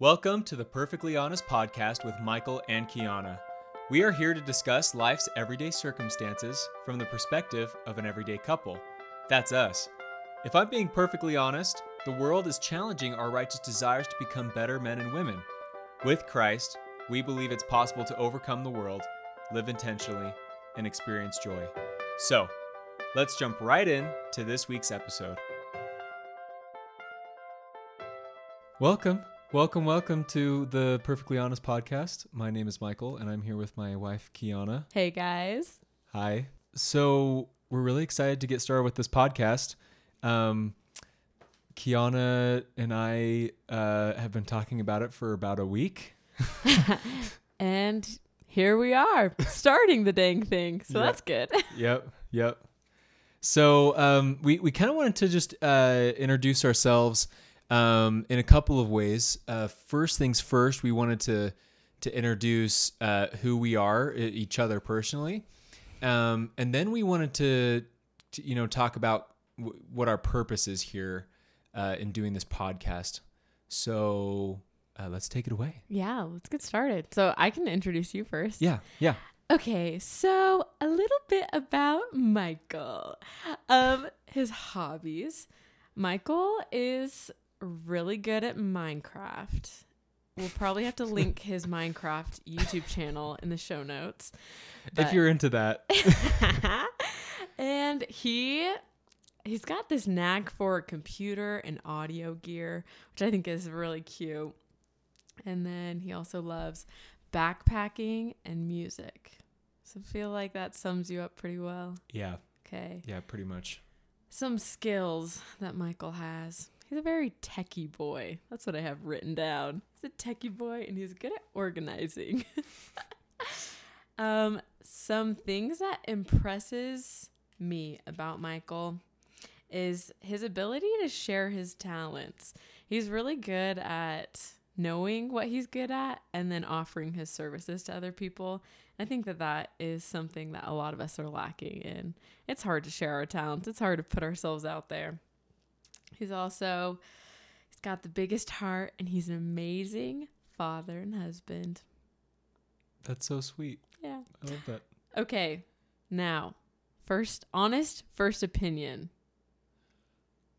Welcome to the Perfectly Honest podcast with Michael and Kiana. We are here to discuss life's everyday circumstances from the perspective of an everyday couple. That's us. If I'm being perfectly honest, the world is challenging our righteous desires to become better men and women. With Christ, we believe it's possible to overcome the world, live intentionally, and experience joy. So, let's jump right in to this week's episode. Welcome, welcome, welcome to the Perfectly Honest podcast. My name is Michael, and I'm here with my wife, Kiana. Hey guys. Hi. So, we're really excited to get started with this podcast. Um, Kiana and I uh, have been talking about it for about a week. And here we are, starting the dang thing. So Yeah. that's good. yep, yep. So um, we we kind of wanted to just uh, introduce ourselves um, in a couple of ways. Uh, first things first, we wanted to to introduce uh, who we are, each other personally, um, and then we wanted to, to you know talk about w- what our purpose is here uh, in doing this podcast. So uh, let's take it away. yeah, let's get started. So I can introduce you first. Yeah, yeah. Okay, so a little bit about Michael. Um his hobbies. Michael is really good at Minecraft. We'll probably have to link his Minecraft YouTube channel in the show notes. if you're into that, and he he's got this knack for computer and audio gear, which I think is really cute. And then he also loves backpacking and music. So I feel like that sums you up pretty well. yeah, Okay. yeah, pretty much. Some skills that Michael has. He's a very techie boy. That's what I have written down. He's a techie boy and he's good at organizing. um, some things that impresses me about Michael is his ability to share his talents. He's really good at knowing what he's good at and then offering his services to other people. I think that that is something that a lot of us are lacking in. It's hard to share our talents. It's hard to put ourselves out there. He's also he's got the biggest heart and he's an amazing father and husband. That's so sweet. Yeah. I love that. Okay. Now, first honest first opinion.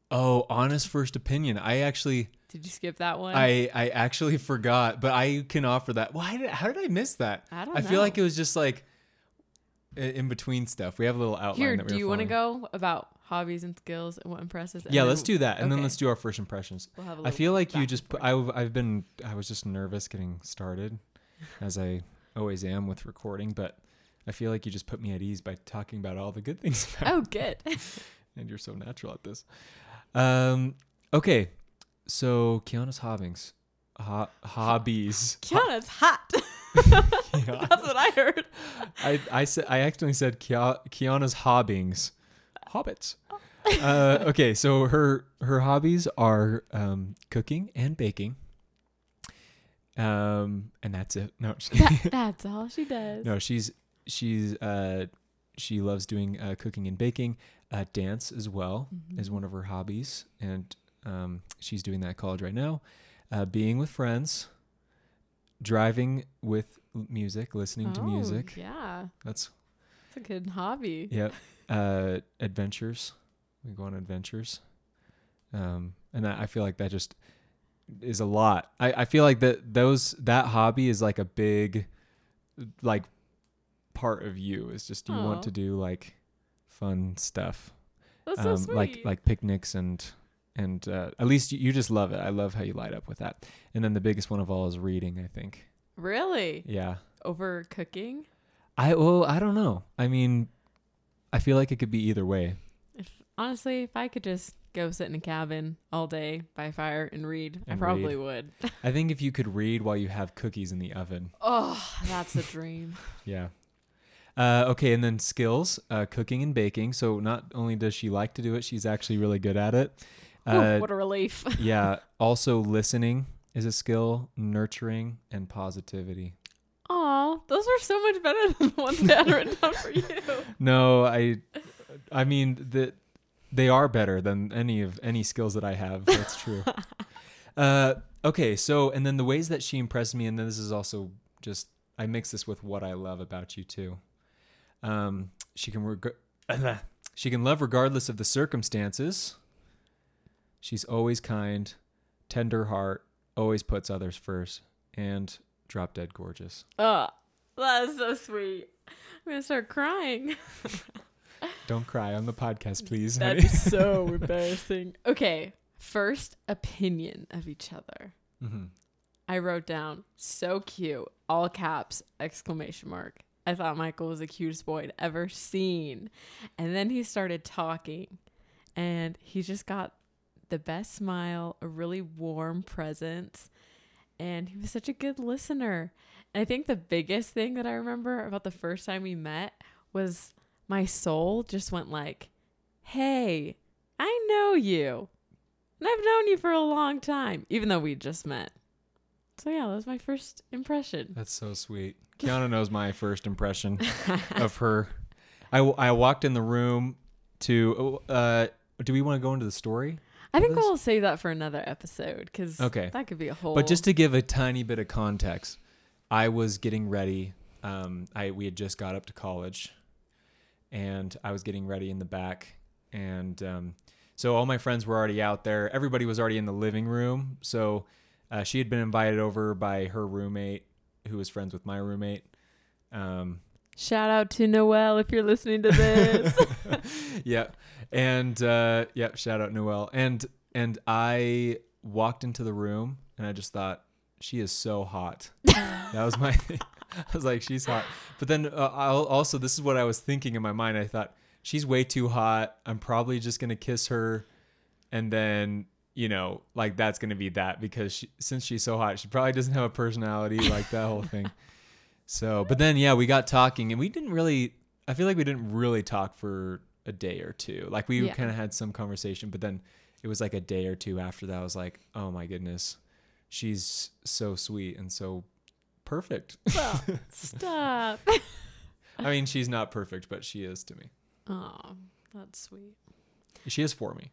Oh, honest first opinion. I actually, Did you skip that one? I, I actually forgot, but I can offer that. Why did? How did I miss that? I don't I feel like it was just like in between stuff. We have a little outline. Here, that we do you want to go about hobbies and skills and what impresses? Yeah, let's do that, and then let's do our first impressions. We'll have a I feel like you just. Put, forth. I, I've been. I was just nervous getting started, as I always am with recording. But I feel like you just put me at ease by talking about all the good things. About Oh, good. and you're so natural at this. Um, okay, so Kiana's hobbies, Ho- hobbies. Kiana's hot. Yeah. That's what I heard. I I said I accidentally said Kia- Kiana's hobbings, hobbits. Uh, okay, so her her hobbies are um, cooking and baking. Um, and that's it. No. That- that's all she does. no, she's she's uh, she loves doing uh, cooking and baking. Uh, dance as well is Mhm. one of her hobbies, and um, she's doing that at college right now. Uh, being with friends, driving with music, listening to Oh, music. Yeah, That's it's a good hobby. yep. Uh, adventures. We go on adventures, um, and I, I feel like that just is a lot. I, I feel like that those that hobby is like a big, like, part of you. Is just you want to do like fun stuff. That's so um, sweet. like like picnics and and uh, at least you, you just love it. I love how you light up with that. And then the biggest one of all is reading. I think. really Yeah. over cooking. I well I don't know. I mean, I feel like it could be either way. If honestly, if I could just go sit in a cabin all day by fire and read, I And probably would. I think if you could read while you have cookies in the oven. oh, that's a dream. Yeah. Uh, okay, and then skills, uh, cooking and baking. So not only does she like to do it, she's actually really good at it. Whew, Uh, what a relief. yeah. Also, listening is a skill. Nurturing and positivity. Aw, those are so much better than the ones I had written down for you. No, I, I mean that they are better than any of any skills that I have. That's true. uh, okay, so and then the ways that she impressed me, and then this is also just I mix this with what I love about you too. Um, she can reg- she can love regardless of the circumstances. She's always kind, tender heart, always puts others first, and drop dead gorgeous. Oh, that is so sweet. I'm gonna start crying. Don't cry on the podcast, please. That'd so embarrassing. Okay, first opinion of each other. hmm I wrote down so cute, all caps, exclamation mark. I thought Michael was the cutest boy I'd ever seen. And then he started talking, and he just got the best smile, a really warm presence, and he was such a good listener. And I think the biggest thing that I remember about the first time we met was my soul just went like, "Hey, I know you. And I've known you for a long time, even though we just met." So yeah, that was my first impression. That's so sweet. Kiana knows my first impression of her. I, I walked in the room to. Uh, do we want to go into the story? I think we'll save that for another episode because Okay. that could be a whole. But just to give a tiny bit of context, I was getting ready. Um, I we had just got up to college, and I was getting ready in the back, and um, so all my friends were already out there. Everybody was already in the living room. So uh, she had been invited over by her roommate, who was friends with my roommate. Um, shout out to Noel if you're listening to this. yeah, and uh, yeah, shout out Noel. And and I walked into the room, and I just thought she is so hot. that was my. thing. I was like, she's hot. But then uh, I'll, also, this is what I was thinking in my mind. I thought she's way too hot. I'm probably just gonna kiss her, and then you know, like that's gonna be that because she, since she's so hot, she probably doesn't have a personality like that whole thing. So, but then yeah, we got talking, and we didn't really. I feel like we didn't really talk for a day or two. Like we Yeah. kind of had some conversation, but then it was like a day or two after that. I was like, oh my goodness, she's so sweet and so perfect. Stop. Stop. I mean, she's not perfect, but she is to me. Oh, that's sweet. She is for me.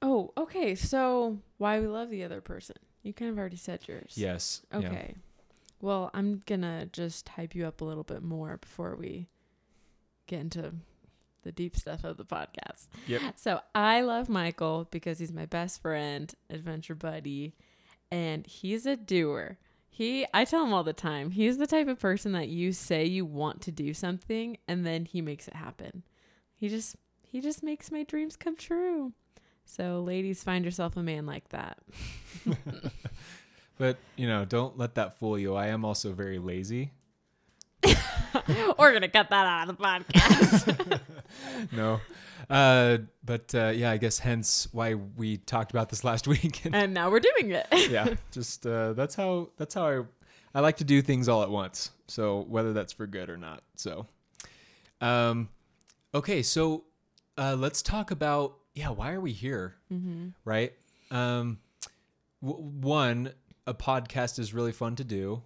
Oh, okay. So why we love the other person? You kind of already said yours. Yes. yeah. Well, I'm gonna just hype you up a little bit more before we get into the deep stuff of the podcast. Yep. So I love Michael because he's my best friend, adventure buddy, and he's a doer. He I tell him all the time, he's the type of person that you say you want to do something and then he makes it happen. He just he just makes my dreams come true. So ladies, find yourself a man like that. But you know, don't let that fool you. I am also very lazy. We're gonna cut that out of the podcast. no. Uh, but uh, yeah, I guess hence why we talked about this last week. And and now we're doing it. yeah, just uh, that's how that's how I I like to do things all at once. So whether that's for good or not. So, um, okay, so uh, let's talk about yeah, why are we here? Mm-hmm. Right. Um, w- one, a podcast is really fun to do,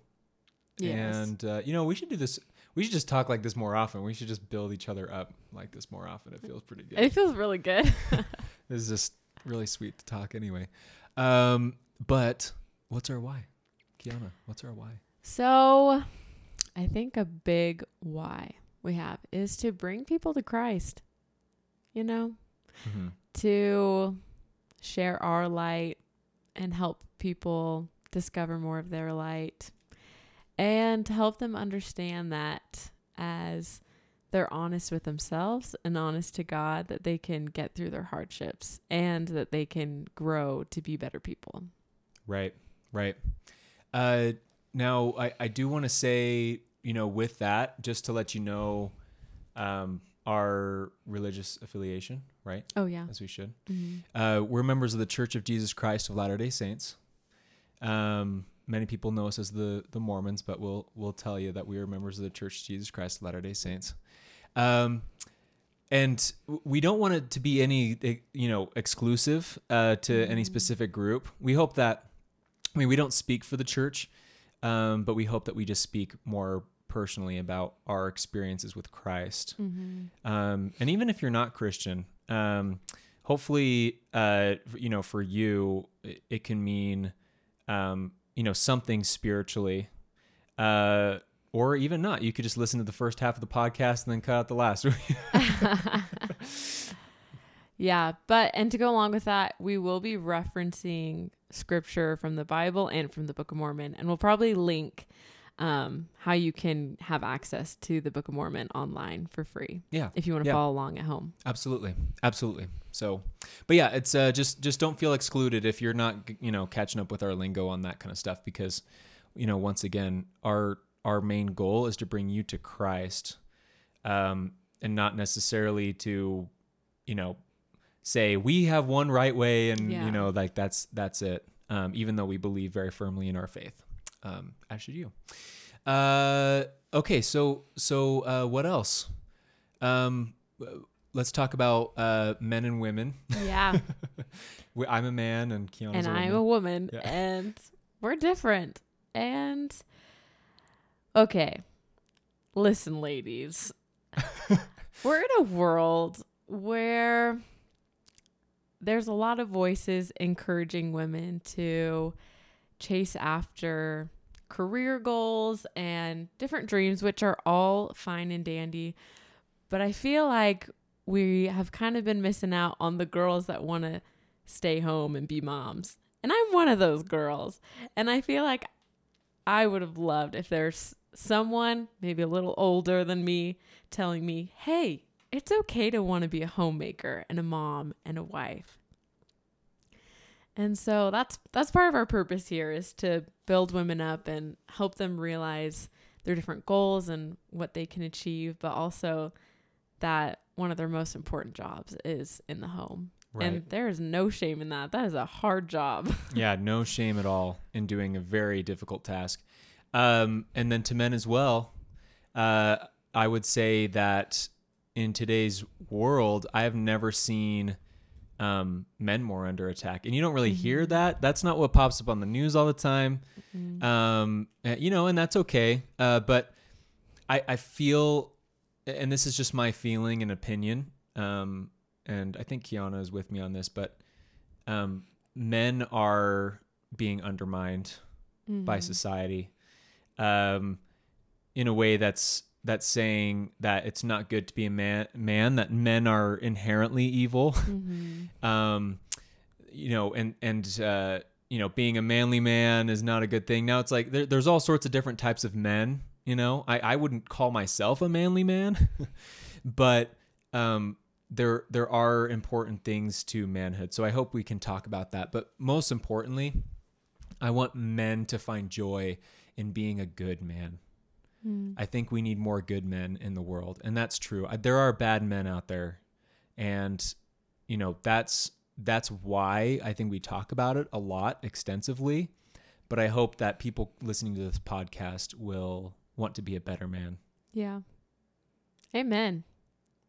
Yes. and uh, you know we should do this. We should just talk like this more often. We should just build each other up like this more often. It feels pretty good. it feels really good. This is just really sweet to talk anyway. Um, but what's our why? Kiana, what's our why? So, I think a big why we have is to bring people to Christ. You know, Mm-hmm. to share our light and help people discover more of their light and to help them understand that as they're honest with themselves and honest to God that they can get through their hardships and that they can grow to be better people. Right, right. Uh, now, I, I do want to say, you know, with that, just to let you know um, our religious affiliation, right? Oh yeah. As we should. Mhm. Uh, we're members of the Church of Jesus Christ of Latter Day Saints. Um, many people know us as the the Mormons, but we'll we'll tell you that we are members of the Church of Jesus Christ of Latter Day Saints. Um, and we don't want it to be any you know exclusive uh, to any Mhm. specific group. We hope that I mean we don't speak for the church, um, but we hope that we just speak more personally about our experiences with Christ. Mhm. Um, and even if you're not Christian, um, hopefully, uh, you know, for you, it, it can mean um, you know, something spiritually, uh, or even not. You could just listen to the first half of the podcast and then cut out the last. yeah, but and to go along with that, we will be referencing scripture from the Bible and from the Book of Mormon, and we'll probably link um, how you can have access to the Book of Mormon online for free. Yeah, if you want to yeah. follow along at home. Absolutely, absolutely. So, but yeah, it's uh, just just don't feel excluded if you're not you know catching up with our lingo on that kind of stuff because you know once again our our main goal is to bring you to Christ, um, and not necessarily to you know say we have one right way and Yeah. you know like that's that's it. Um, even though we believe very firmly in our faith, um, as should you. Uh, okay, so so uh, what else? Um, let's talk about uh, men and women. Yeah, We- I'm a man and Kiana's and a I'm a woman, Yeah. and we're different. And okay, listen, ladies, we're in a world where there's a lot of voices encouraging women to chase after career goals and different dreams, which are all fine and dandy. But I feel like we have kind of been missing out on the girls that want to stay home and be moms. And I'm one of those girls. And I feel like I would have loved if there's someone, maybe a little older than me, telling me, hey, it's okay to want to be a homemaker and a mom and a wife. And so that's that's part of our purpose here is to build women up and help them realize their different goals and what they can achieve, but also that one of their most important jobs is in the home. Right. And there is no shame in that. That is a hard job. yeah, no shame at all in doing a very difficult task. Um, and then to men as well, uh, I would say that in today's world, I have never seen um, men more under attack. And you don't really hear that. That's not what pops up on the news all the time. Um, uh, you know, and that's okay. Uh, but I, I feel, and this is just my feeling and opinion. Um, and I think Kiana is with me on this, but um, men are being undermined by society um, in a way that's that's saying that it's not good to be a man, man that men are inherently evil. Mm-hmm. um, you know, and and uh, you know, being a manly man is not a good thing. Now it's like there, there's all sorts of different types of men. You know, I I wouldn't call myself a manly man, but um, there there are important things to manhood. So I hope we can talk about that. But most importantly, I want men to find joy in being a good man. I think we need more good men in the world, and that's true. I- There are bad men out there, and you know that's that's why I think we talk about it a lot extensively. But I hope that people listening to this podcast will want to be a better man. Yeah. Amen.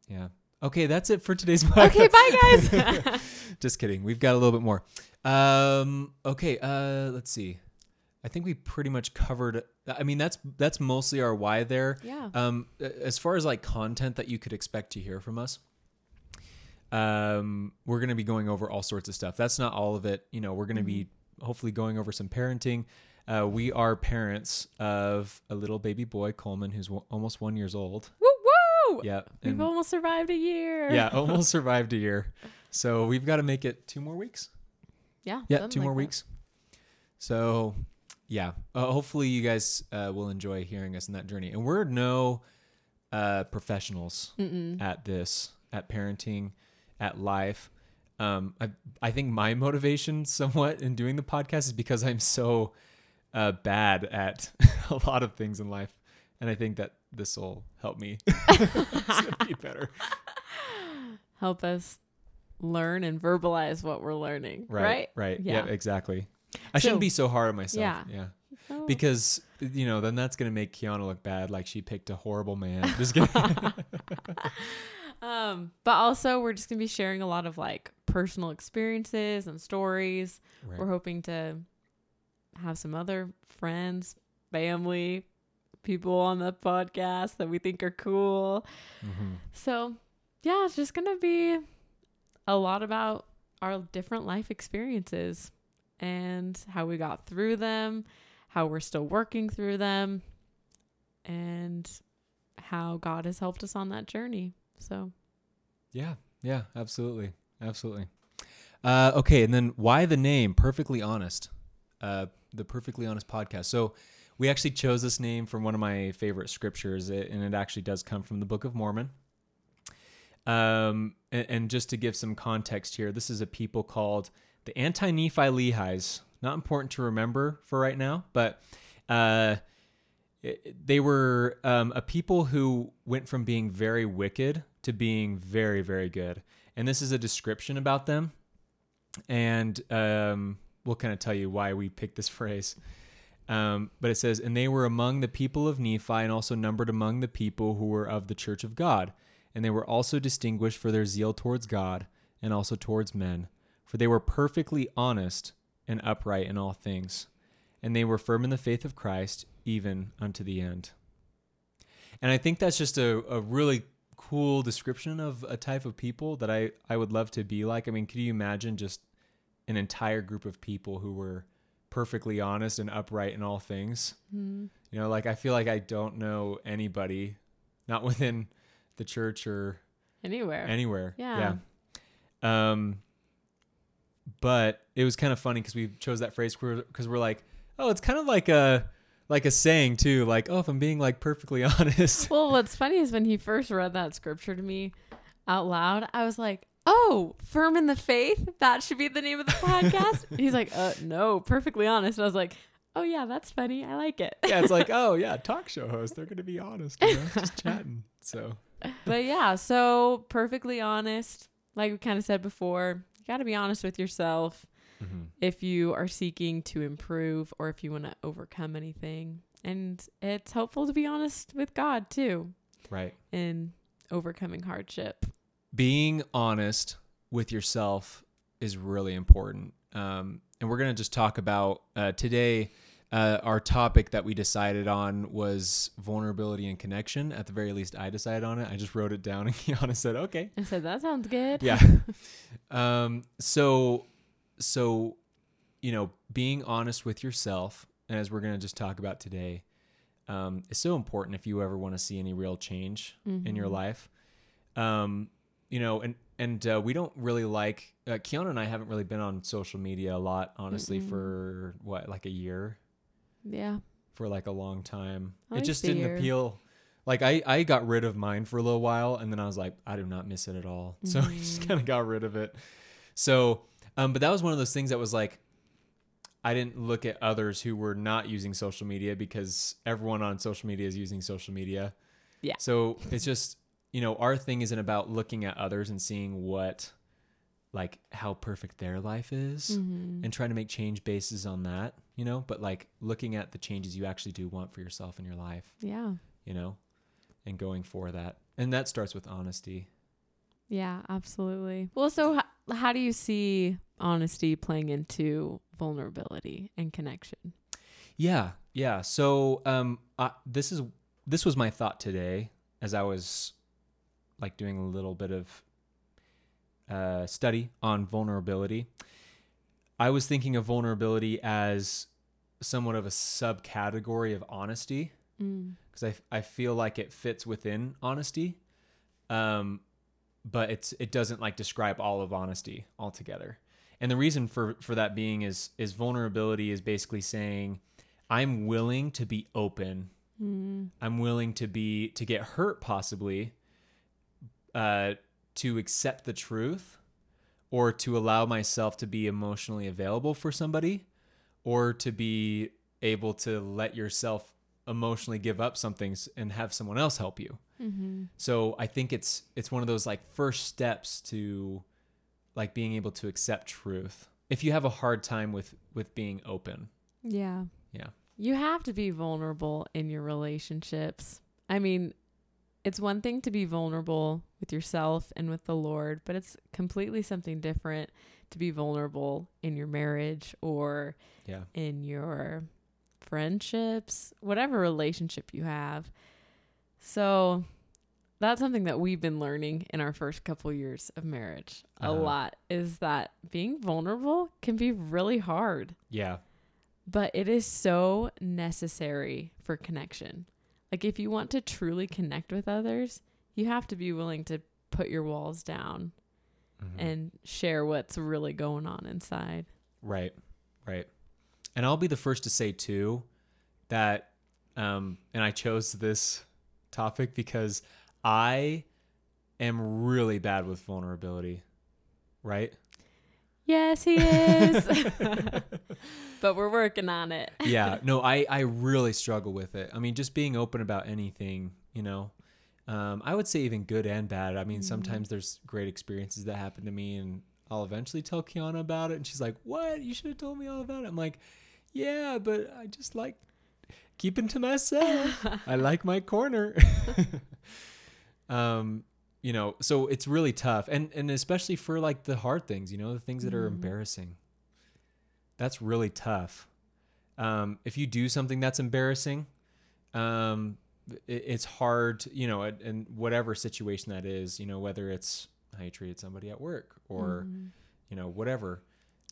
Yeah. Okay, that's it for today's podcast. Okay, bye guys. Just kidding. We've got a little bit more. Um, okay, uh, let's see. I think we pretty much covered. I mean, that's that's mostly our why there. yeah. Um, as far as like content that you could expect to hear from us, um, we're gonna be going over all sorts of stuff. That's not all of it. You know, we're gonna be hopefully going over some parenting. Uh, we are parents of a little baby boy, Coleman, who's w- almost one years old. woo woo. Yeah, We've almost survived a year. yeah, almost survived a year. So we've got to make it two more weeks. Yeah. Yeah, two like more that. weeks. So, yeah, uh, hopefully you guys uh, will enjoy hearing us in that journey. And we're no uh, professionals Mm-mm. at this, at parenting, at life. Um, I I think my motivation somewhat in doing the podcast is because I'm so uh, bad at a lot of things in life, and I think that this will help me be better. Help us learn and verbalize what we're learning. Right. Right. Right. Yeah. Yeah. exactly. I So- shouldn't be so hard on myself. Yeah. Yeah. Oh. Because you know, then that's gonna make Kiana look bad, like she picked a horrible man. Just kidding. Um, but also we're just gonna be sharing a lot of like personal experiences and stories. Right. We're hoping to have some other friends, family, people on the podcast that we think are cool. Mhm. So yeah, it's just gonna be a lot about our different life experiences. And how we got through them, how we're still working through them, and how God has helped us on that journey. So, Yeah, yeah, absolutely, absolutely. Uh, okay, and then why the name? Perfectly honest, uh, the Perfectly Honest podcast. So we actually chose this name from one of my favorite scriptures, and it actually does come from the Book of Mormon. Um, and, and just to give some context here, this is a people called the Anti-Nephi-Lehies. Not important to remember for right now, but uh, they were um, a people who went from being very wicked to being very, very good. And this is a description about them. And um, we'll kind of tell you why we picked this phrase. Um, but it says, And they were among the people of Nephi and also numbered among the people who were of the church of God. And they were also distinguished for their zeal towards God and also towards men. For they were perfectly honest and upright in all things. And they were firm in the faith of Christ, even unto the end. And I think that's just a, a really cool description of a type of people that I, I would love to be like. I mean, could you imagine just an entire group of people who were perfectly honest and upright in all things? mm, You know, like I feel like I don't know anybody, not within the church or anywhere. anywhere. Yeah. Yeah. Um, but it was kind of funny because we chose that phrase because we're like, oh, it's kind of like a like a saying too, like, oh, if I'm being like perfectly honest. well, what's funny is when he first read that scripture to me out loud, I was like, "Oh, firm in the faith. That should be the name of the podcast." He's like, "Uh, no, perfectly honest." And I was like, "Oh yeah, that's funny. I like it." yeah, it's like, oh yeah, talk show host. They're gonna be honest, you know, just chatting. So but yeah, so perfectly honest, like we kind of said before, you got to be honest with yourself if you are seeking to improve or if you want to overcome anything. And it's helpful to be honest with God too right. in overcoming hardship. being honest with yourself is really important. Um, and we're going to just talk about uh, today. Uh, our topic that we decided on was vulnerability and connection. At the very least, I decided on it. I just wrote it down, and Kiana said, "Okay, I said, that sounds good. yeah." um, so, so, you know, being honest with yourself, and as we're going to just talk about today, um, is so important if you ever want to see any real change in your Mhm. life. Um, you know, and and uh, we don't really like uh, Kiana and I haven't really been on social media a lot, honestly, Mm-mm. for what like a year, Yeah. for like a long time. At it just didn't appeal. Like I I got rid of mine for a little while, and then I was like, I do not miss it at all. So I just Mhm. kind of got rid of it. So, um, but that was one of those things that was like. I didn't look at others who were not using social media because everyone on social media is using social media. Yeah. So it's just, you know, our thing isn't about looking at others and seeing what, like, how perfect their life is Mhm. and trying to make change bases on that, you know, but like looking at the changes you actually do want for yourself in your life, yeah. you know, and going for that. And that starts with honesty. Yeah, absolutely. Well, so h- how do you see honesty playing into vulnerability and connection? Yeah, yeah. So um, uh, this is this was my thought today as I was like doing a little bit of uh, study on vulnerability. I was thinking of vulnerability as somewhat of a subcategory of honesty Mm. because I I feel like it fits within honesty, um, but it's it doesn't like describe all of honesty altogether. And the reason for for that being is is vulnerability is basically saying I'm willing to be open. Mm. I'm willing to be to get hurt possibly, uh, to accept the truth, or to allow myself to be emotionally available for somebody, or to be able to let yourself emotionally give up something and have someone else help you. hmm So I think it's it's one of those like first steps to like being able to accept truth. If you have a hard time with with being open. Yeah. Yeah. You have to be vulnerable in your relationships. I mean, it's one thing to be vulnerable with yourself and with the Lord, but it's completely something different to be vulnerable in your marriage or Yeah. in your friendships, whatever relationship you have. So that's something that we've been learning in our first couple years of marriage a Uh-huh. lot is that being vulnerable can be really hard, Yeah. but it is so necessary for connection. Like if you want to truly connect with others, you have to be willing to put your walls down Mhm. and share what's really going on inside. Right, right. And I'll be the first to say too that, um, and I chose this topic because I am really bad with vulnerability. Right? Yes, he is. but we're working on it. yeah. No, I I really struggle with it. I mean, just being open about anything, you know. Um, I would say even good and bad. I mean, Mhm. sometimes there's great experiences that happen to me, and I'll eventually tell Kiana about it, and she's like, "What? You should have told me all about it." I'm like, "Yeah, but I just like keeping to myself. I like my corner." um, you know, so it's really tough, and and especially for like the hard things, you know, the things that are Mhm. embarrassing. That's really tough. Um, if you do something that's embarrassing, um, it, it's hard, you know, in- whatever situation that is, you know, whether it's how you treated somebody at work or Mhm. you know whatever.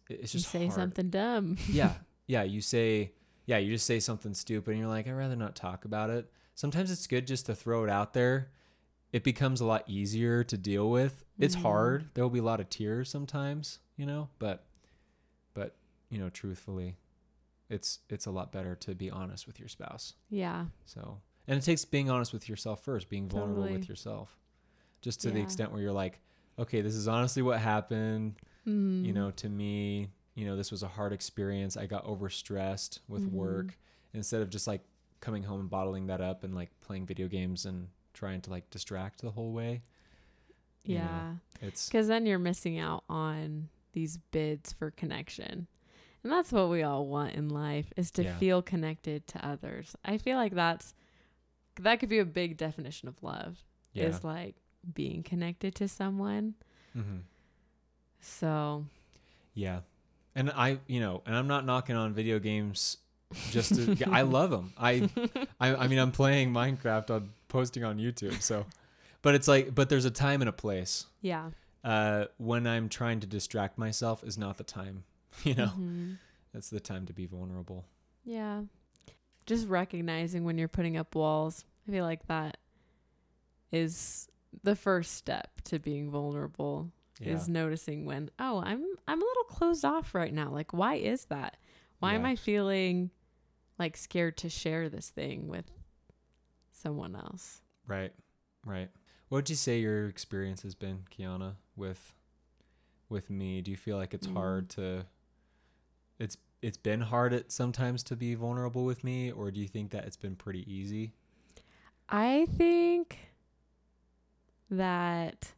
it- It's you just say hard. something dumb. yeah, yeah. You say, yeah, you just say something stupid, and you're like, I'd rather not talk about it. Sometimes it's good just to throw it out there. It becomes a lot easier to deal with. It's Mhm. hard. There will be a lot of tears sometimes, you know, but you know, truthfully, it's it's a lot better to be honest with your spouse. Yeah. So, and it takes being honest with yourself first, being vulnerable Totally. with yourself, just to the extent where you're like, okay, this is honestly what happened Mm. you know to me you know this was a hard experience i got overstressed with Mhm. work instead of just like coming home and bottling that up and like playing video games and trying to like distract the whole way you know, Yeah. it's Because then you're missing out on these bids for connection. And that's what we all want in life is to Yeah. feel connected to others. I feel like that's that could be a big definition of love yeah is like being connected to someone. hmm So, yeah and i you know and i'm not knocking on video games just to i love them I, I i mean i'm playing minecraft on posting on youtube so but it's like but there's a time and a place yeah. uh when i'm trying to distract myself is not the time you know Mhm. that's the time to be vulnerable Yeah. Just recognizing when you're putting up walls. I feel like that is the first step to being vulnerable yeah is noticing when, oh, I'm I'm a little closed off right now. Like why is that? Why am I feeling like scared to share this thing with someone else? Right, right. What would you say your experience has been, Kiana, with with me? Do you feel like it's Mm. hard to it's it's been hard at sometimes to be vulnerable with me, or do you think that it's been pretty easy? I think that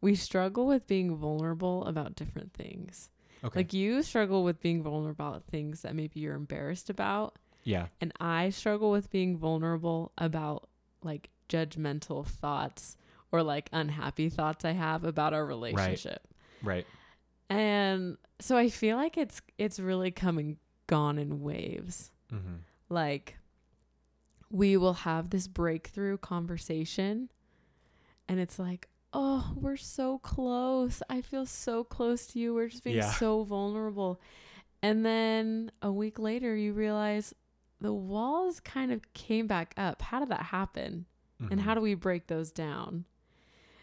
we struggle with being vulnerable about different things. Okay. Like you struggle with being vulnerable about things that maybe you're embarrassed about, yeah. and I struggle with being vulnerable about like judgmental thoughts or like unhappy thoughts I have about our relationship. Right. And so I feel like it's it's really come and gone in waves. Mm-hmm. Like we will have this breakthrough conversation and it's like, "Oh, we're so close. I feel so close to you. We're just being Yeah. so vulnerable." And then a week later you realize the walls kind of came back up. How did that happen? Mm-hmm. And how do we break those down?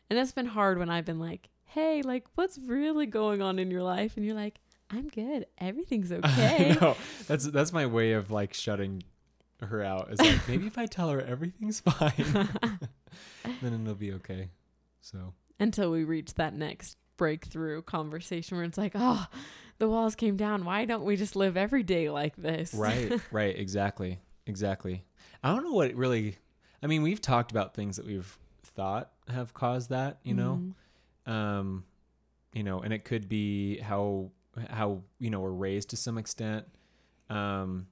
And it's been hard when I've been like, "Hey, like what's really going on in your life?" And you're like, "I'm good. Everything's okay." Know. That's that's my way of like shutting her out. Is like maybe if I tell her everything's fine, then it'll be okay. So until we reach that next breakthrough conversation where it's like, oh, the walls came down. Why don't we just live every day like this? right, right, exactly, exactly. I don't know what it really. I mean, we've talked about things that we've thought have caused that. You know, Mhm. Um, you know, and it could be how how you know we're raised to some extent. Um,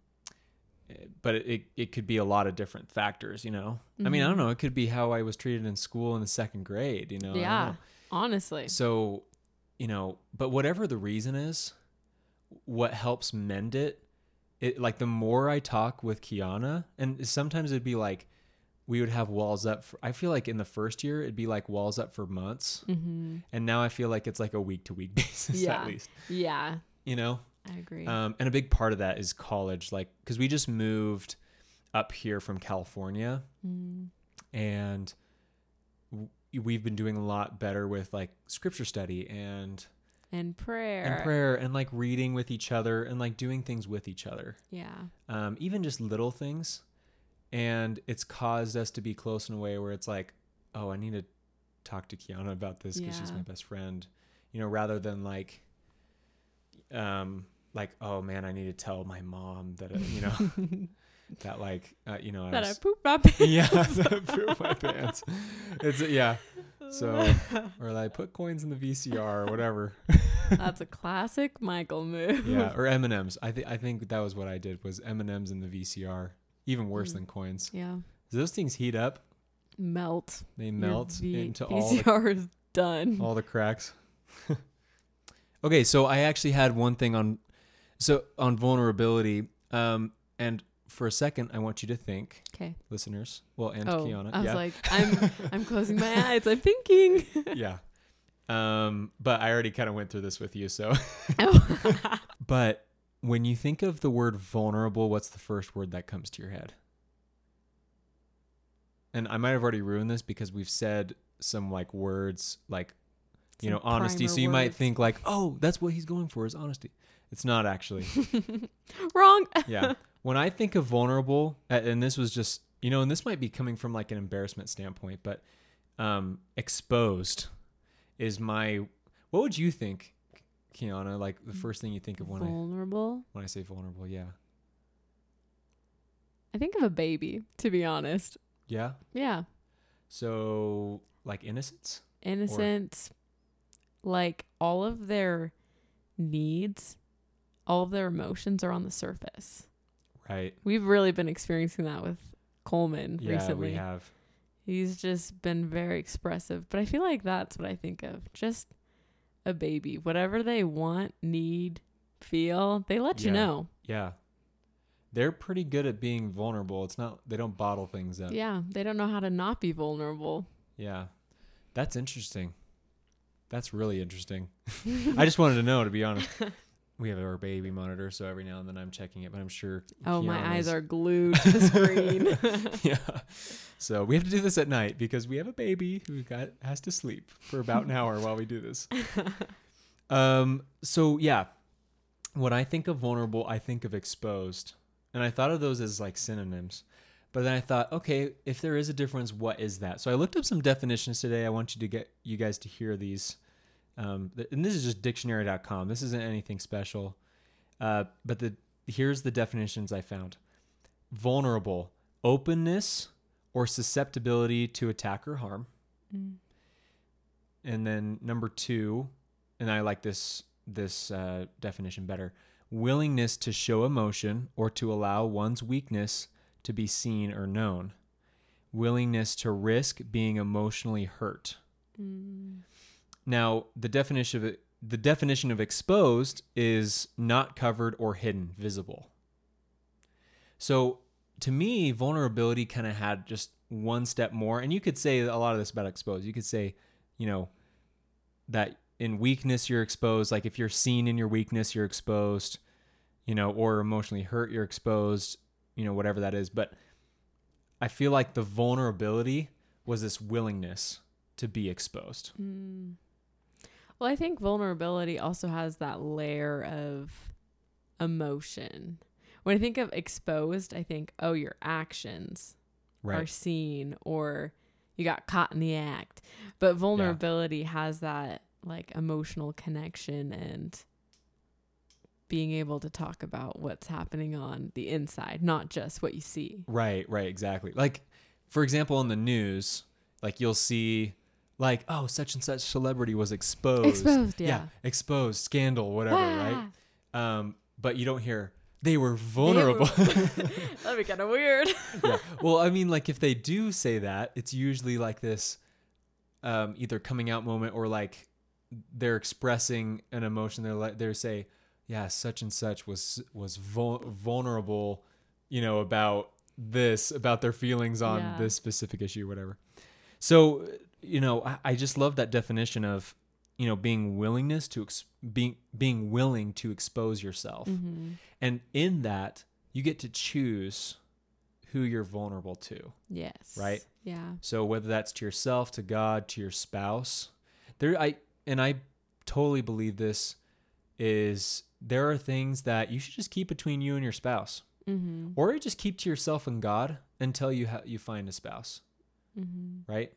but it, it could be a lot of different factors, you know. I mean, I don't Mhm. know. It could be how I was treated in school in the second grade, you know. Yeah, know. honestly. So, you know, but whatever the reason is, what helps mend it, it like the more I talk with Kiana, and sometimes it'd be like we would have walls up. For, I feel like in the first year it'd be like walls up for months, Mm-hmm. and now I feel like it's like a week to week basis Yeah. at least. Yeah, You know, I agree. um, and a big part of that is college, like because we just moved up here from California, Mm. and w- we've been doing a lot better with like scripture study and and prayer. and prayer and like reading with each other and like doing things with each other Yeah. um, even just little things and it's caused us to be close in a way where it's like oh i need to talk to kiana about this because she's my best friend. You know rather than like um like oh man i need to tell my mom that uh, you know that like uh, you know that I was, pooped my pants. yeah that I pooped my pants. It's yeah. So or like put coins in the vcr or whatever. That's a classic Michael move. yeah or m&ms i think i think that was what i did was m&ms in the vcr even worse Mm. than coins Yeah. those things heat up Melt. they melt V- into all the, VCR is done. all the cracks okay so i actually had one thing on so on vulnerability um and for a second i want you to think Okay. listeners well and Oh, kiana I was yeah like, I'm I'm closing my eyes. I'm thinking. yeah um but i already kind of went through this with you so oh. but when you think of the word vulnerable what's the first word that comes to your head? And i might have already ruined this because we've said some like words like you know honesty. so you might think like oh that's what he's going for is honesty. It's not actually. Wrong. yeah. When i think of vulnerable and this was just you know and this might be coming from like an embarrassment standpoint but um exposed is my what would you think kiana like the mm. first thing you think of when i Vulnerable. when i say vulnerable yeah I think of a baby, to be honest. yeah Yeah. so like innocence Innocent. Like all of their needs, all of their emotions are on the surface. right We've really been experiencing that with Coleman yeah recently. we have He's just been very expressive. But I feel like that's what I think of. Just a baby. Whatever they want, need, feel, they let you know. yeah they're pretty good at being vulnerable it's not they don't bottle things up Yeah. They don't know how to not be vulnerable. Yeah. That's interesting. That's really interesting. I just wanted to know, to be honest. We have our baby monitor, so every now and then I'm checking it, but I'm sure. Oh, my eyes are glued to the screen. yeah. So we have to do this at night because we have a baby who got has to sleep for about an hour while we do this. Um. So yeah, when I think of vulnerable, I think of exposed, and I thought of those as like synonyms. But then I thought, okay, if there is a difference, what is that? So I looked up some definitions today. I want you to get you guys to hear these. Um, and this is just dictionary.com. This isn't anything special. Uh, but the here's the definitions I found. Vulnerable, openness or susceptibility to attack or harm. Mm. And then number two, and I like this this uh, definition better: willingness to show emotion or to allow one's weakness to be seen or known. Willingness to risk being emotionally hurt. Mm. Now, the definition of the definition of exposed is not covered or hidden, visible. So, to me, vulnerability kind of had just one step more, and you could say a lot of this about exposed. You could say, you know, that in weakness you're exposed, like if you're seen in your weakness, you're exposed, you know, or emotionally hurt, you're exposed, you know, whatever that is. But I feel like the vulnerability was this willingness to be exposed. Mm. Well, I think vulnerability also has that layer of emotion. When I think of exposed, I think, oh, your actions are seen or you got caught in the act. But vulnerability has that like emotional connection and being able to talk about what's happening on the inside, not just what you see. Right, right, exactly. Like, for example, on the news, like you'll see, like, oh, such and such celebrity was exposed. Exposed, yeah. exposed, scandal, whatever, right? Um, but you don't hear they were vulnerable. That'd be kind of weird. yeah. Well, I mean, like if they do say that, it's usually like this, um, either coming out moment or like they're expressing an emotion. They're like they're say, yeah, such and such was was vul- vulnerable, you know, about this about their feelings on Yeah. this specific issue, whatever. So, you know, I, I just love that definition of, you know, being willingness to ex- being being willing to expose yourself, Mm-hmm. and in that you get to choose who you're vulnerable to. Yes. Right? Yeah. So whether that's to yourself, to God, to your spouse, there I and I totally believe this is there are things that you should just keep between you and your spouse, Mm-hmm. or you just keep to yourself and God until you ha- you find a spouse, Mm-hmm. right?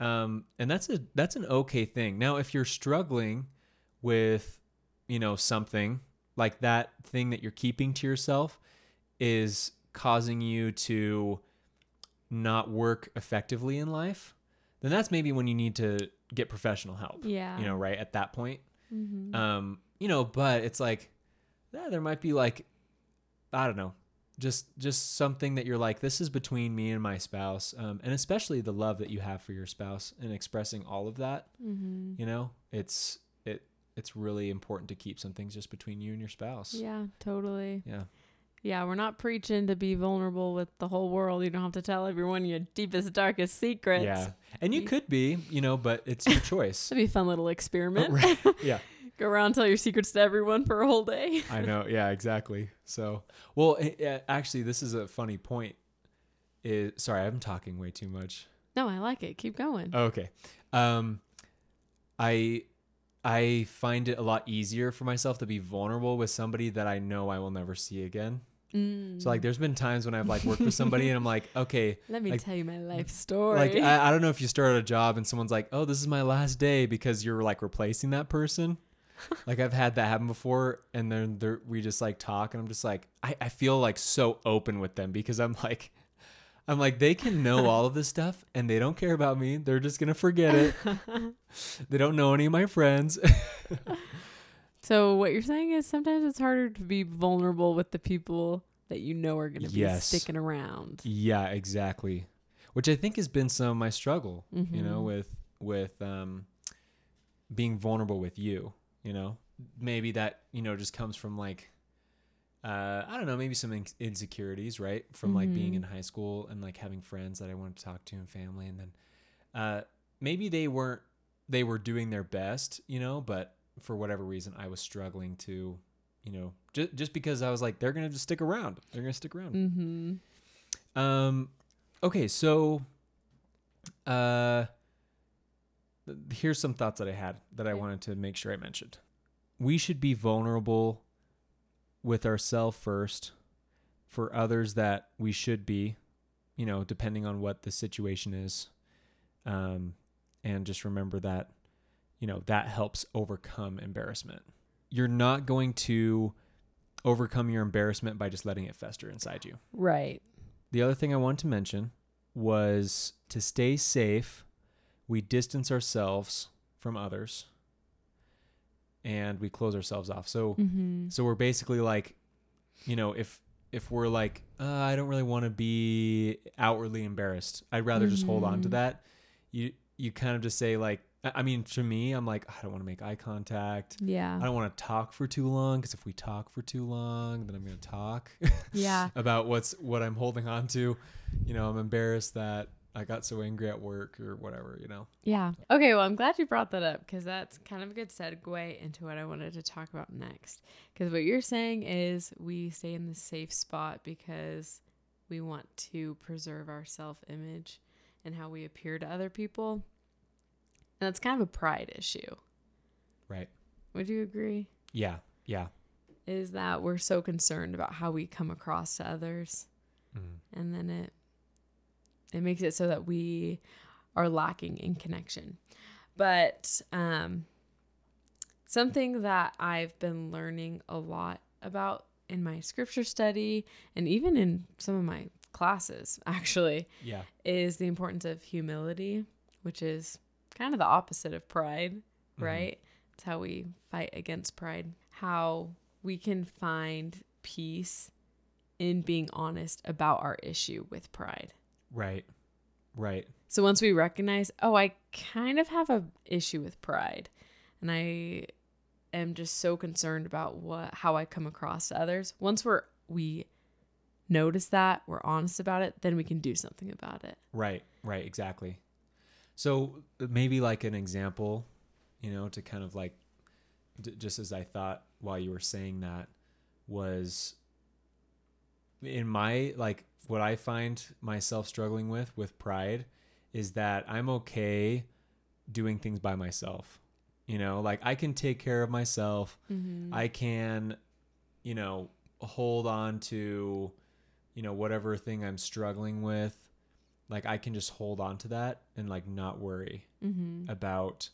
Um, and that's a that's an okay thing. Now, if you're struggling with, you know, something like that thing that you're keeping to yourself is causing you to not work effectively in life, then that's maybe when you need to get professional help. Yeah. You know, right at that point. Mm-hmm. Um, you know, but it's like, yeah, there might be like, I don't know, just just something that you're like, this is between me and my spouse, um, and especially the love that you have for your spouse and expressing all of that. mm-hmm. You know, it's it it's really important to keep some things just between you and your spouse. Yeah. Totally. Yeah. Yeah, we're not preaching to be vulnerable with the whole world. You don't have to tell everyone your deepest, darkest secrets. Yeah. And you could be, you know, but it's your choice. it'd be a fun little experiment. right. Yeah. Go around tell your secrets to everyone for a whole day. I know. Yeah, exactly. So, well, eh, eh, actually, this is a funny point. Is sorry, I'm talking way too much. No, I like it. Keep going. Okay. Um, I I find it a lot easier for myself to be vulnerable with somebody that I know I will never see again. Mm. So like, there's been times when I've like worked with somebody and I'm like, okay, Let me like- tell you my life story. like I, I don't know if you start a job and someone's like, oh, this is my last day because you're like replacing that person. Like I've had that happen before, and then they're, we just like talk, and I'm just like, I, I feel like so open with them because I'm like, I'm like they can know all of this stuff and they don't care about me. They're just gonna forget it. they don't know any of my friends. so what you're saying is sometimes it's harder to be vulnerable with the people that you know are going to be Yes. sticking around. yeah, exactly. Which I think has been some of my struggle. you know Mhm. with with um being vulnerable with you you know maybe that you know just comes from like uh i don't know maybe some in- insecurities right from like being Mhm. in high school and like having friends that i wanted to talk to and family and then uh maybe they weren't they were doing their best you know but for whatever reason i was struggling to you know just just because i was like they're gonna just stick around they're gonna stick around Mm-hmm. um, okay, so, uh, here's some thoughts that I had that I wanted to make sure I mentioned. We should be vulnerable with ourselves first, for others that we should be, you know, depending on what the situation is. Um, and just remember that, you know, that helps overcome embarrassment. You're not going to overcome your embarrassment by just letting it fester inside you. Right. The other thing I wanted to mention was to stay safe, we distance ourselves from others and we close ourselves off. So Mm-hmm. so we're basically like you know, if if we're like, uh, I don't really want to be outwardly embarrassed. I'd rather just hold on to Mhm. that. You you kind of just say like I I mean, to me, I'm like, I don't want to make eye contact. Yeah. I don't want to talk for too long because if we talk for too long, then I'm going to talk Yeah. about what's what I'm holding on to. You know, I'm embarrassed that I got so angry at work or whatever, you know. Yeah. Okay. Well, I'm glad you brought that up because that's kind of a good segue into what I wanted to talk about next. Because what you're saying is we stay in the safe spot because we want to preserve our self image and how we appear to other people. And that's kind of a pride issue. Right. Would you agree? Yeah. Yeah. Is that we're so concerned about how we come across to others Mm. and then it it makes it so that we are lacking in connection but um something that i've been learning a lot about in my scripture study and even in some of my classes actually Yeah. is the importance of humility which is kind of the opposite of pride Mhm. right it's how we fight against pride how we can find peace in being honest about our issue with pride Right. Right. so once we recognize oh i kind of have a issue with pride and i am just so concerned about what how i come across to others once we're we notice that, we're honest about it, then we can do something about it. Right, right, exactly. So uh, maybe like an example, you know, to kind of like, d- just as I thought while you were saying that, was in my like what I find myself struggling with with pride is that I'm okay doing things by myself. You know, like I can take care of myself. Mm-hmm. I can, you know, hold on to, you know, whatever thing I'm struggling with. Like I can just hold on to that and like not worry mm-hmm. about,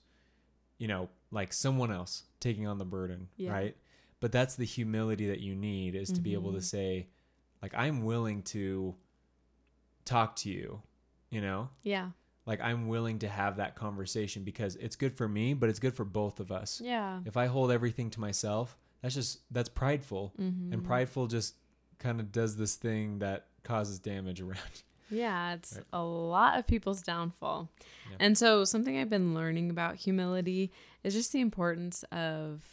you know, like someone else taking on the burden, Yeah. right? But that's the humility that you need is to be able to Mhm. say, like, I'm willing to talk to you, you know? Yeah. Like I'm willing to have that conversation because it's good for me, but it's good for both of us. Yeah. If I hold everything to myself, that's just that's prideful. Mm-hmm. And prideful just kind of does this thing that causes damage around. Yeah, it's Right. a lot of people's downfall. Yeah. And so, something I've been learning about humility is just the importance of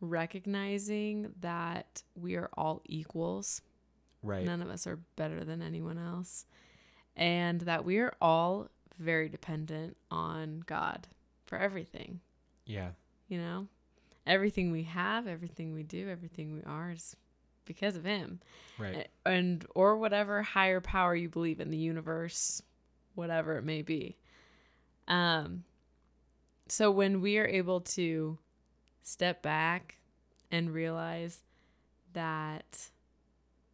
recognizing that we are all equals. Right. None of us are better than anyone else. And that we are all very dependent on God for everything. Yeah. You know, everything we have, everything we do, everything we are is because of Him Right. and or whatever higher power you believe in the universe whatever it may be um so when we are able to step back and realize that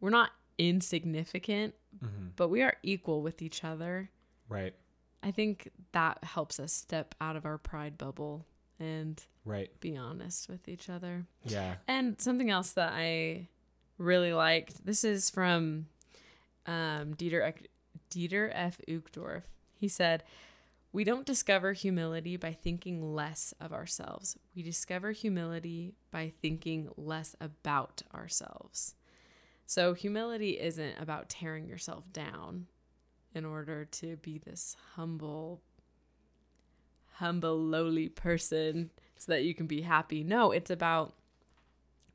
we're not insignificant hmm but we are equal with each other Right. i think that helps us step out of our pride bubble and Right. be honest with each other Yeah. and something else that I really liked. This is from um, Dieter Dieter F. Uchtdorf. He said, "We don't discover humility by thinking less of ourselves. We discover humility by thinking less about ourselves." So humility isn't about tearing yourself down in order to be this humble humble lowly person so that you can be happy. No, it's about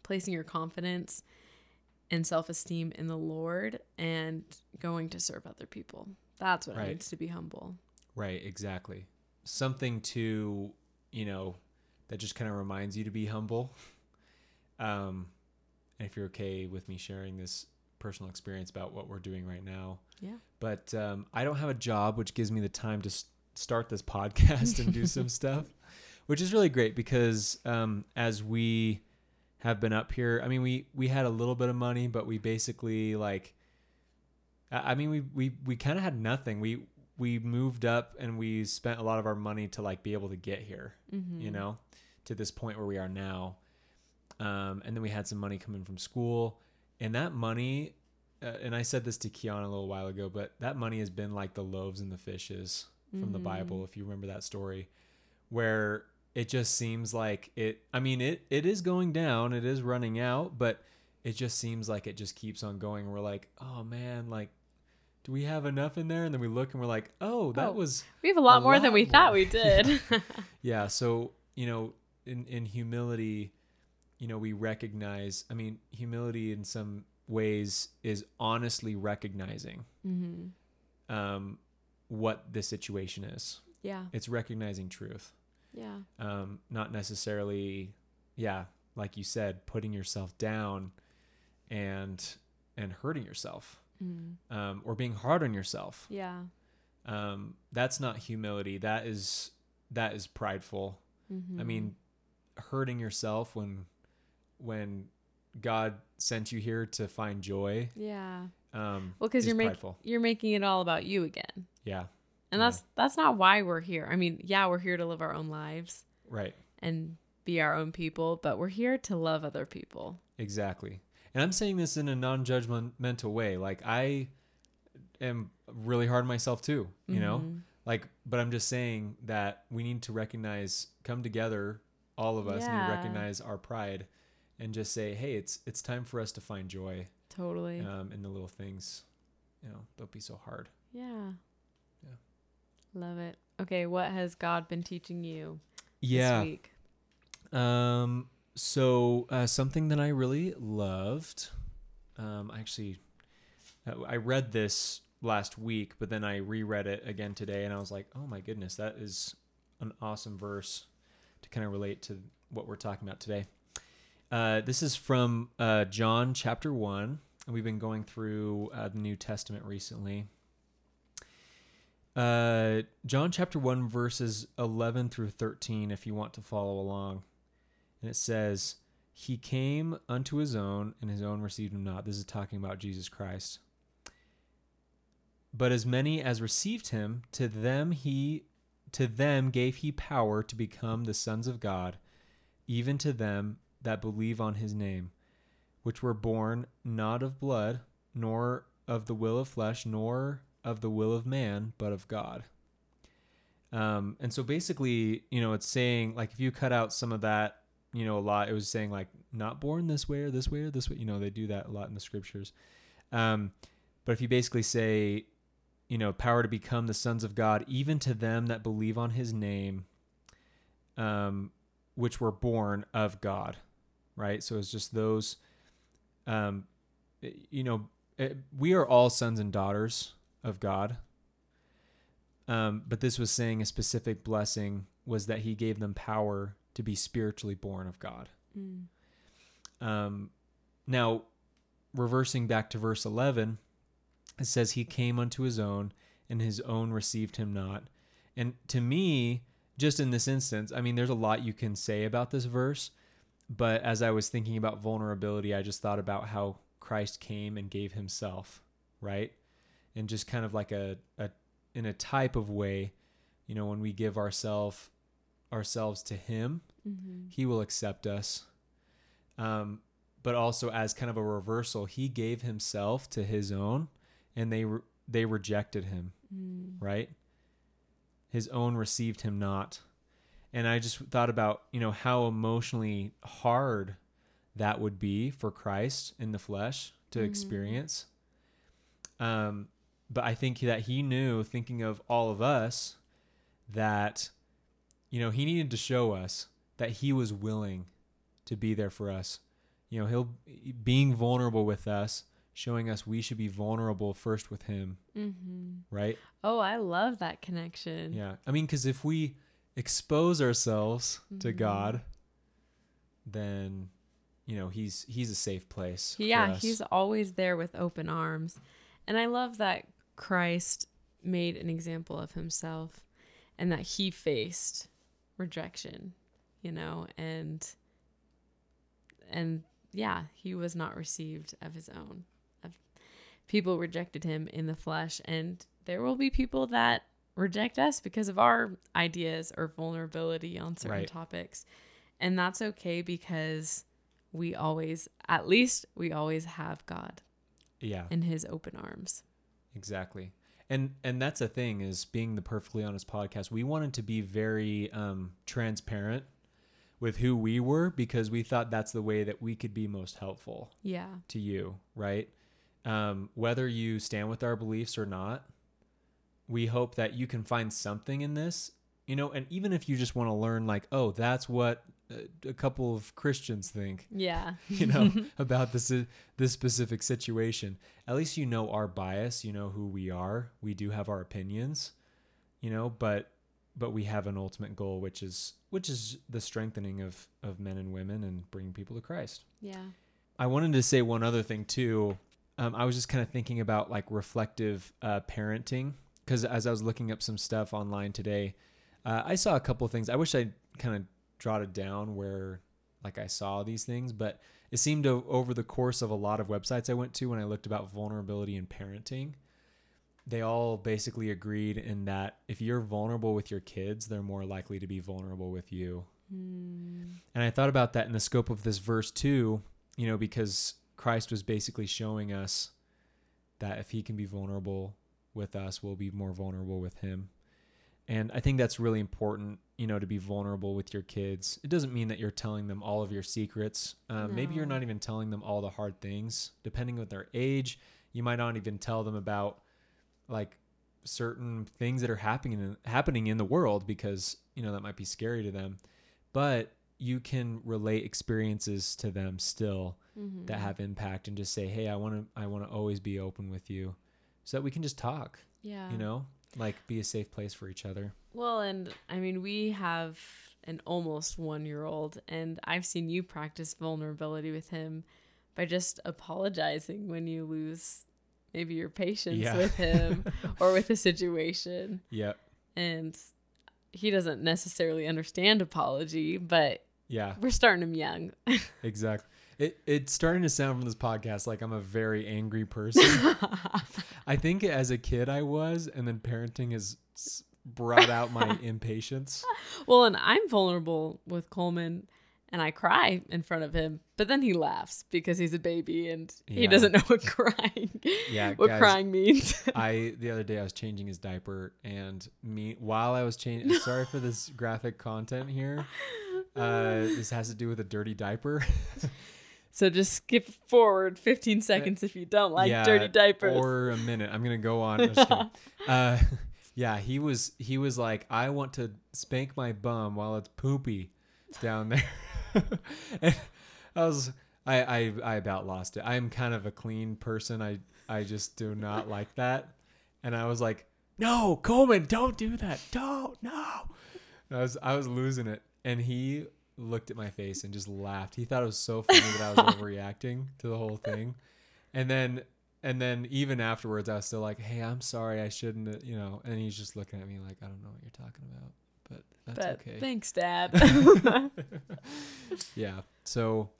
placing your confidence and self-esteem in the Lord and going to serve other people. That's what Right. it means to be humble. Right. Exactly. Something to, you know, that just kind of reminds you to be humble. Um, and if you're okay with me sharing this personal experience about what we're doing right now, Yeah. but um, I don't have a job, which gives me the time to s- start this podcast and do some stuff, which is really great because um, as we have been up here, I mean, we we had a little bit of money, but we basically like, I I mean, we we we kind of had nothing. We we moved up and we spent a lot of our money to like be able to get here, Mm-hmm. you know, to this point where we are now. Um, and then we had some money coming from school, and that money, uh, and I said this to Kiana a little while ago, but that money has been like the loaves and the fishes from the Mhm. Bible, if you remember that story, where it just seems like it. I mean, it it is going down, it is running out, but it just seems like it just keeps on going. We're like, oh man, like. Do we have enough in there? And then we look and we're like, oh, that Oh. was We have a lot A more than lot we thought we did. yeah so you know in in humility you know we recognize i mean humility in some ways is honestly recognizing mm-hmm. um what the situation is Yeah. it's recognizing truth Yeah. um not necessarily yeah like you said putting yourself down and and hurting yourself Mm. um or being hard on yourself Yeah. um that's not humility that is that is prideful Mm-hmm. I mean, hurting yourself when when God sent you here to find joy. yeah. Um, Well, because you're making you're making it all about you again, Yeah, and Yeah. that's that's not why we're here. I mean, yeah, we're here to live our own lives right, and be our own people, but we're here to love other people. exactly. And I'm saying this in a non-judgmental way. Like I am really hard on myself too. You know, Mhm. like, but I'm just saying that we need to recognize, come together, all of us, Yeah. and recognize our pride, and just say, hey, it's it's time for us to find joy Totally. um, in the little things. You know, don't be so hard. Yeah. Yeah. Love it. Okay, what has God been teaching you Yeah. this week? Um. So uh, something that I really loved, um, I actually I read this last week, but then I reread it again today, and I was like, oh my goodness, that is an awesome verse to kind of relate to what we're talking about today. Uh, this is from uh, John chapter 1. And we've been going through uh, the New Testament recently. Uh, John chapter 1, verses 11 through 13, if you want to follow along. And it says, He came unto his own, and his own received him not. This is talking about Jesus Christ. But as many as received him, to them he to them gave he power to become the sons of God, even to them that believe on his name, which were born not of blood, nor of the will of flesh, nor of the will of man, but of God. Um, and so basically, you know, it's saying like if you cut out some of that, you know, a lot, it was saying like not born this way or this way or this way. You know, they do that a lot in the scriptures. Um, but if you basically say, you know, power to become the sons of God, even to them that believe on his name, um, which were born of God, right? So it's just those, um, you know, it, we are all sons and daughters of God. Um, but this was saying a specific blessing was that he gave them power to be spiritually born of God. Mm. Um, now, reversing back to verse 11, it says, He came unto his own, and his own received him not. And to me, just in this instance, I mean, there's a lot you can say about this verse, but as I was thinking about vulnerability, I just thought about how Christ came and gave himself, right? And just kind of like a, a in a type of way, you know, when we give ourselves ourselves to him, mm-hmm. he will accept us. Um, but also as kind of a reversal, he gave himself to his own and they re- they rejected him, mm. right? His own received him not. And I just thought about, you know, how emotionally hard that would be for Christ in the flesh to mm-hmm. experience. Um, but I think that he knew, thinking of all of us, that, you know, he needed to show us that he was willing to be there for us. You know, he'll being vulnerable with us showing us we should be vulnerable first with him mm-hmm. right oh i love that connection yeah i mean because if we expose ourselves mm-hmm. to god then you know he's he's a safe place yeah he's always there with open arms. And i love that christ made an example of himself and that he faced rejection you know and and yeah he was not received of his own. People rejected him in the flesh and there will be people that reject us because of our ideas or vulnerability on certain right. topics. And that's okay because we always at least we always have god yeah. in his open arms. Exactly. And and that's a thing is being the perfectly honest podcast we wanted to be very um transparent with who we were because we thought that's the way that we could be most helpful yeah. to you right? Um, whether you stand with our beliefs or not, we hope that you can find something in this, you know, and even if you just want to learn, like, oh, that's what a couple of Christians think, yeah, you know, about this this specific situation. At least you know our bias, you know who we are. We do have our opinions, you know, but but we have an ultimate goal, which is which is the strengthening of of men and women and bringing people to Christ. Yeah. I wanted to say one other thing too um, I was just kind of thinking about like reflective uh, parenting because as I was looking up some stuff online today, uh, I saw a couple of things. I wish I kind of jotted down where like I saw these things, but it seemed to, over the course of a lot of websites I went to when I looked about vulnerability and parenting, they all basically agreed in that if you're vulnerable with your kids, they're more likely to be vulnerable with you. Mm. And I thought about that in the scope of this verse too, you know, because Christ was basically showing us that if he can be vulnerable with us, we'll be more vulnerable with him. And I think that's really important, you know, to be vulnerable with your kids. It doesn't mean that you're telling them all of your secrets. Uh, no. Maybe you're not even telling them all the hard things. Depending on their age, you might not even tell them about like certain things that are happening in, happening in the world because you know that might be scary to them. But you can relate experiences to them still Mhm. that have impact and just say, "Hey, I want to I want to always be open with you." So that we can just talk, yeah. you know? Like be a safe place for each other. Well, and I mean, we have an almost one year old, and I've seen you practice vulnerability with him by just apologizing when you lose maybe your patience Yeah. with him or with a situation. Yep. And he doesn't necessarily understand apology, but Yeah, we're starting him young. exactly. It it's starting to sound from this podcast like I'm a very angry person. I think as a kid I was, and then parenting has brought out my impatience. well, and I'm vulnerable with Coleman. And I cry in front of him, but then he laughs because he's a baby and he doesn't know what crying, Yeah, what guys, crying means. I the other day I was changing his diaper, and me while I was changing. Sorry for this graphic content here. Uh, this has to do with a dirty diaper. So just skip forward 15 seconds if you don't like Yeah, dirty diapers. or a minute. I'm gonna go on. I'm just kidding. uh, yeah, he was he was like, I want to spank my bum while it's poopy down there. and I was I, I I about lost it. I'm kind of a clean person. I I just do not like that. And I was like, No, Coleman, don't do that. Don't no. I was I was losing it. And he looked at my face and just laughed. He thought it was so funny that I was overreacting to the whole thing. And then and then even afterwards I was still like, Hey, I'm sorry, I shouldn't you know, and he's just looking at me like, I don't know what you're talking about. But that's but okay. thanks, Dad. yeah. So,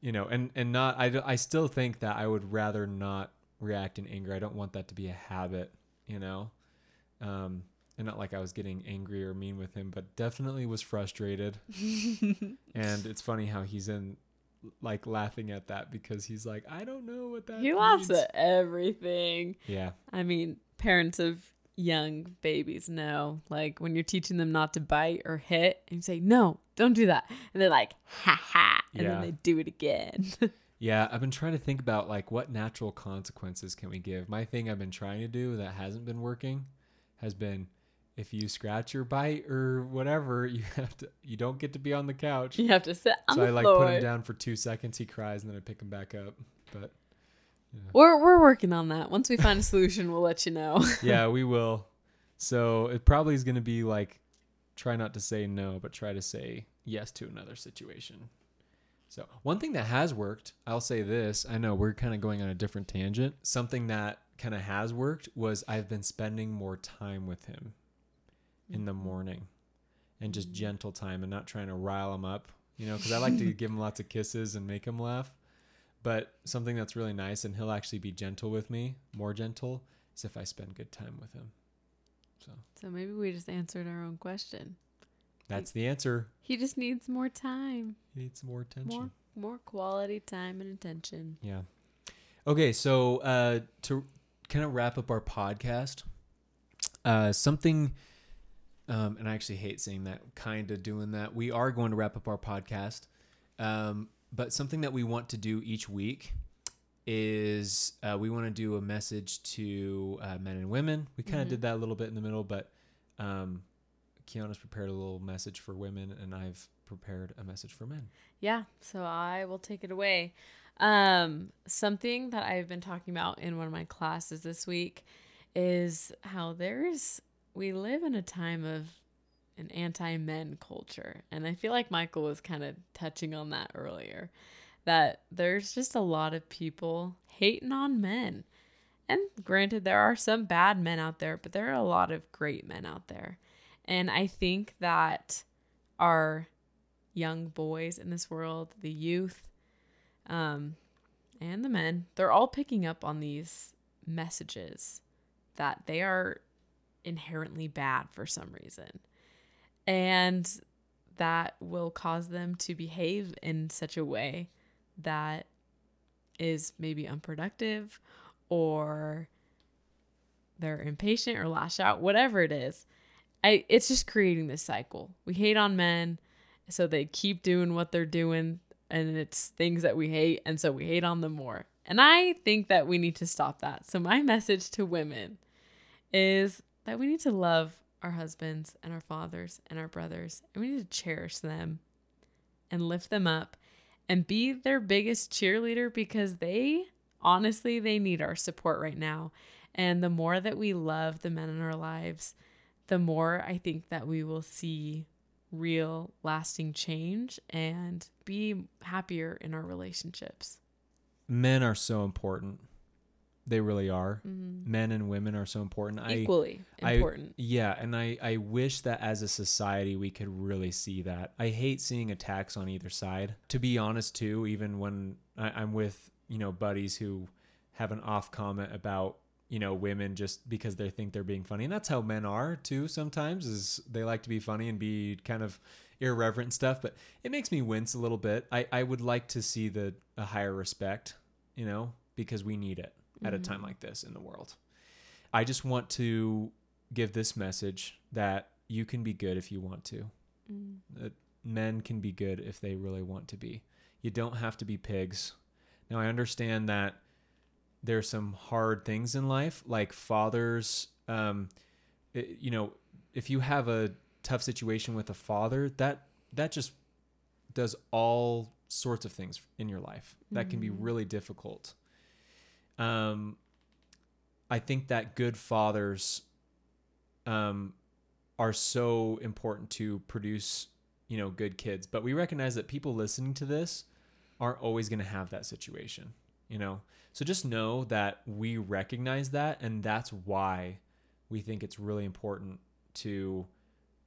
you know, and and not I I still think that I would rather not react in anger. I don't want that to be a habit, you know. Um and not like I was getting angry or mean with him, but definitely was frustrated. and it's funny how he's in like laughing at that because he's like, I don't know what that he laughs at everything. Yeah. I mean, parents of young babies know, like when you're teaching them not to bite or hit, and you say, no, don't do that. And they're like, ha ha. And Yeah. then they do it again. Yeah, I've been trying to think about like what natural consequences can we give. My thing I've been trying to do that hasn't been working has been if you scratch or bite or whatever, you have to you don't get to be on the couch. you have to sit on so the I like floor. put him down for 2 seconds, he cries and then I pick him back up. But We're, we're working on that. Once we find a solution, we'll let you know. yeah, we will. So it probably is going to be like try not to say no, but try to say yes to another situation. So one thing that has worked, I'll say this. I know we're kind of going on a different tangent. Something that kind of has worked was I've been spending more time with him in the morning, and just gentle time, and not trying to rile him up. You know, because I like to give him lots of kisses and make him laugh. But something that's really nice, and he'll actually be gentle with me, more gentle, is if I spend good time with him. So So maybe we just answered our own question. that's the answer. He just needs more time, He needs more attention. more more quality time and attention. Yeah. Okay, so uh, to kind of wrap up our podcast, uh, something, um, and I actually hate saying that, kind of doing that. We are going to wrap up our podcast, um, but something that we want to do each week is uh, we want to do a message to uh, men and women. We kind of Mhm. did that a little bit in the middle, but um, Kiana's prepared a little message for women, and I've prepared a message for men. Yeah, so I will take it away. Um, something that I've been talking about in one of my classes this week is how there's we live in a time of an anti-men culture, and I feel like Michael was kind of touching on that earlier. That there's just a lot of people hating on men. And granted, there are some bad men out there, but there are a lot of great men out there. And I think that our young boys in this world, the youth, um, and the men, they're all picking up on these messages that they are inherently bad for some reason. And that will cause them to behave in such a way that is maybe unproductive or they're impatient or lash out, whatever it is. I it's just creating this cycle. We hate on men, so they keep doing what they're doing and it's things that we hate and so we hate on them more. And I think that we need to stop that. So my message to women is that we need to love our husbands and our fathers and our brothers and we need to cherish them and lift them up and be their biggest cheerleader because they honestly they need our support right now. And the more that we love the men in our lives, the more I think that we will see real lasting change and be happier in our relationships. Men are so important. They really are. Mm-hmm. Men and women are so important. Equally I, important. I, yeah, and I, I wish that as a society we could really see that. I hate seeing attacks on either side. To be honest, too, even when I, I'm with you know buddies who have an off comment about you know women just because they think they're being funny, and that's how men are too. Sometimes is they like to be funny and be kind of irreverent and stuff, but it makes me wince a little bit. I, I would like to see the a higher respect, you know, because we need it at a mm-hmm. time like this in the world. I just want to give this message that you can be good if you want to. Mm. That men can be good if they really want to be. You don't have to be pigs. Now I understand that there's some hard things in life, like fathers. Um, it- you know, if you have a tough situation with a father, that that just does all sorts of things in your life. That can be mm-hmm. really difficult um, I think that good fathers um, are so important to produce, you know, good kids. But we recognize that people listening to this aren't always going to have that situation, you know. So just know that we recognize that, and that's why we think it's really important to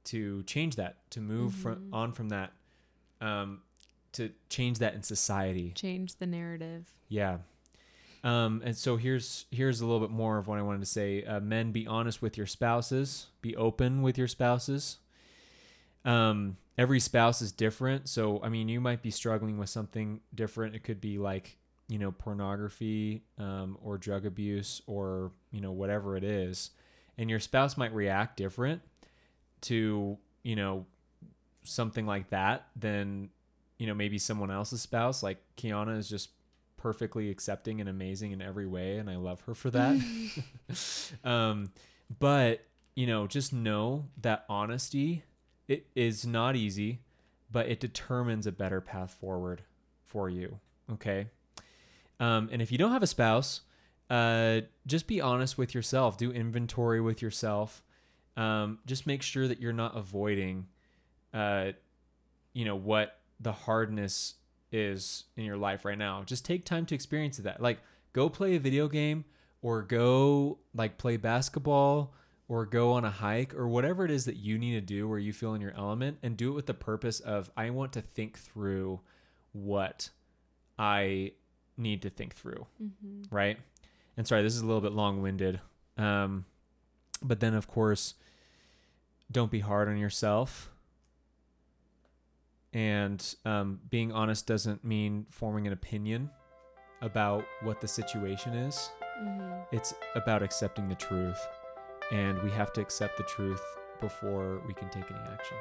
to change that, to move from on from that, um, to change that in society. Change the narrative. Yeah. Um, and so here's here's a little bit more of what I wanted to say. Uh, men, be honest with your spouses. Be open with your spouses. Um, every spouse is different, so I mean, you might be struggling with something different. It could be like you know pornography, um, or drug abuse, or you know whatever it is, and your spouse might react different to you know something like that than you know maybe someone else's spouse. Like Kiana is just perfectly accepting and amazing in every way and I love her for that. um but you know, just know that honesty it is not easy, but it determines a better path forward for you, okay? Um and if you don't have a spouse, uh just be honest with yourself, do inventory with yourself. Um just make sure that you're not avoiding uh you know what the hardness is in your life right now. Just take time to experience that. Like go play a video game or go like play basketball or go on a hike or whatever it is that you need to do where you feel in your element and do it with the purpose of I want to think through what I need to think through, right? And sorry, this is a little bit long-winded. Um but then of course don't be hard on yourself and um, being honest doesn't mean forming an opinion about what the situation is. It's about accepting the truth. And we have to accept the truth before we can take any action.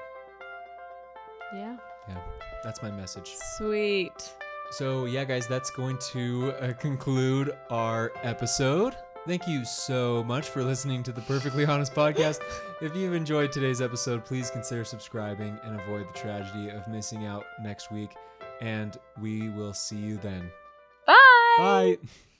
Yeah. Yeah, that's my message. Sweet. So, yeah, guys, that's going to uh, conclude our episode. Thank you so much for listening to the Perfectly Honest podcast. If you've enjoyed today's episode, please consider subscribing and avoid the tragedy of missing out next week. And we will see you then. Bye. Bye.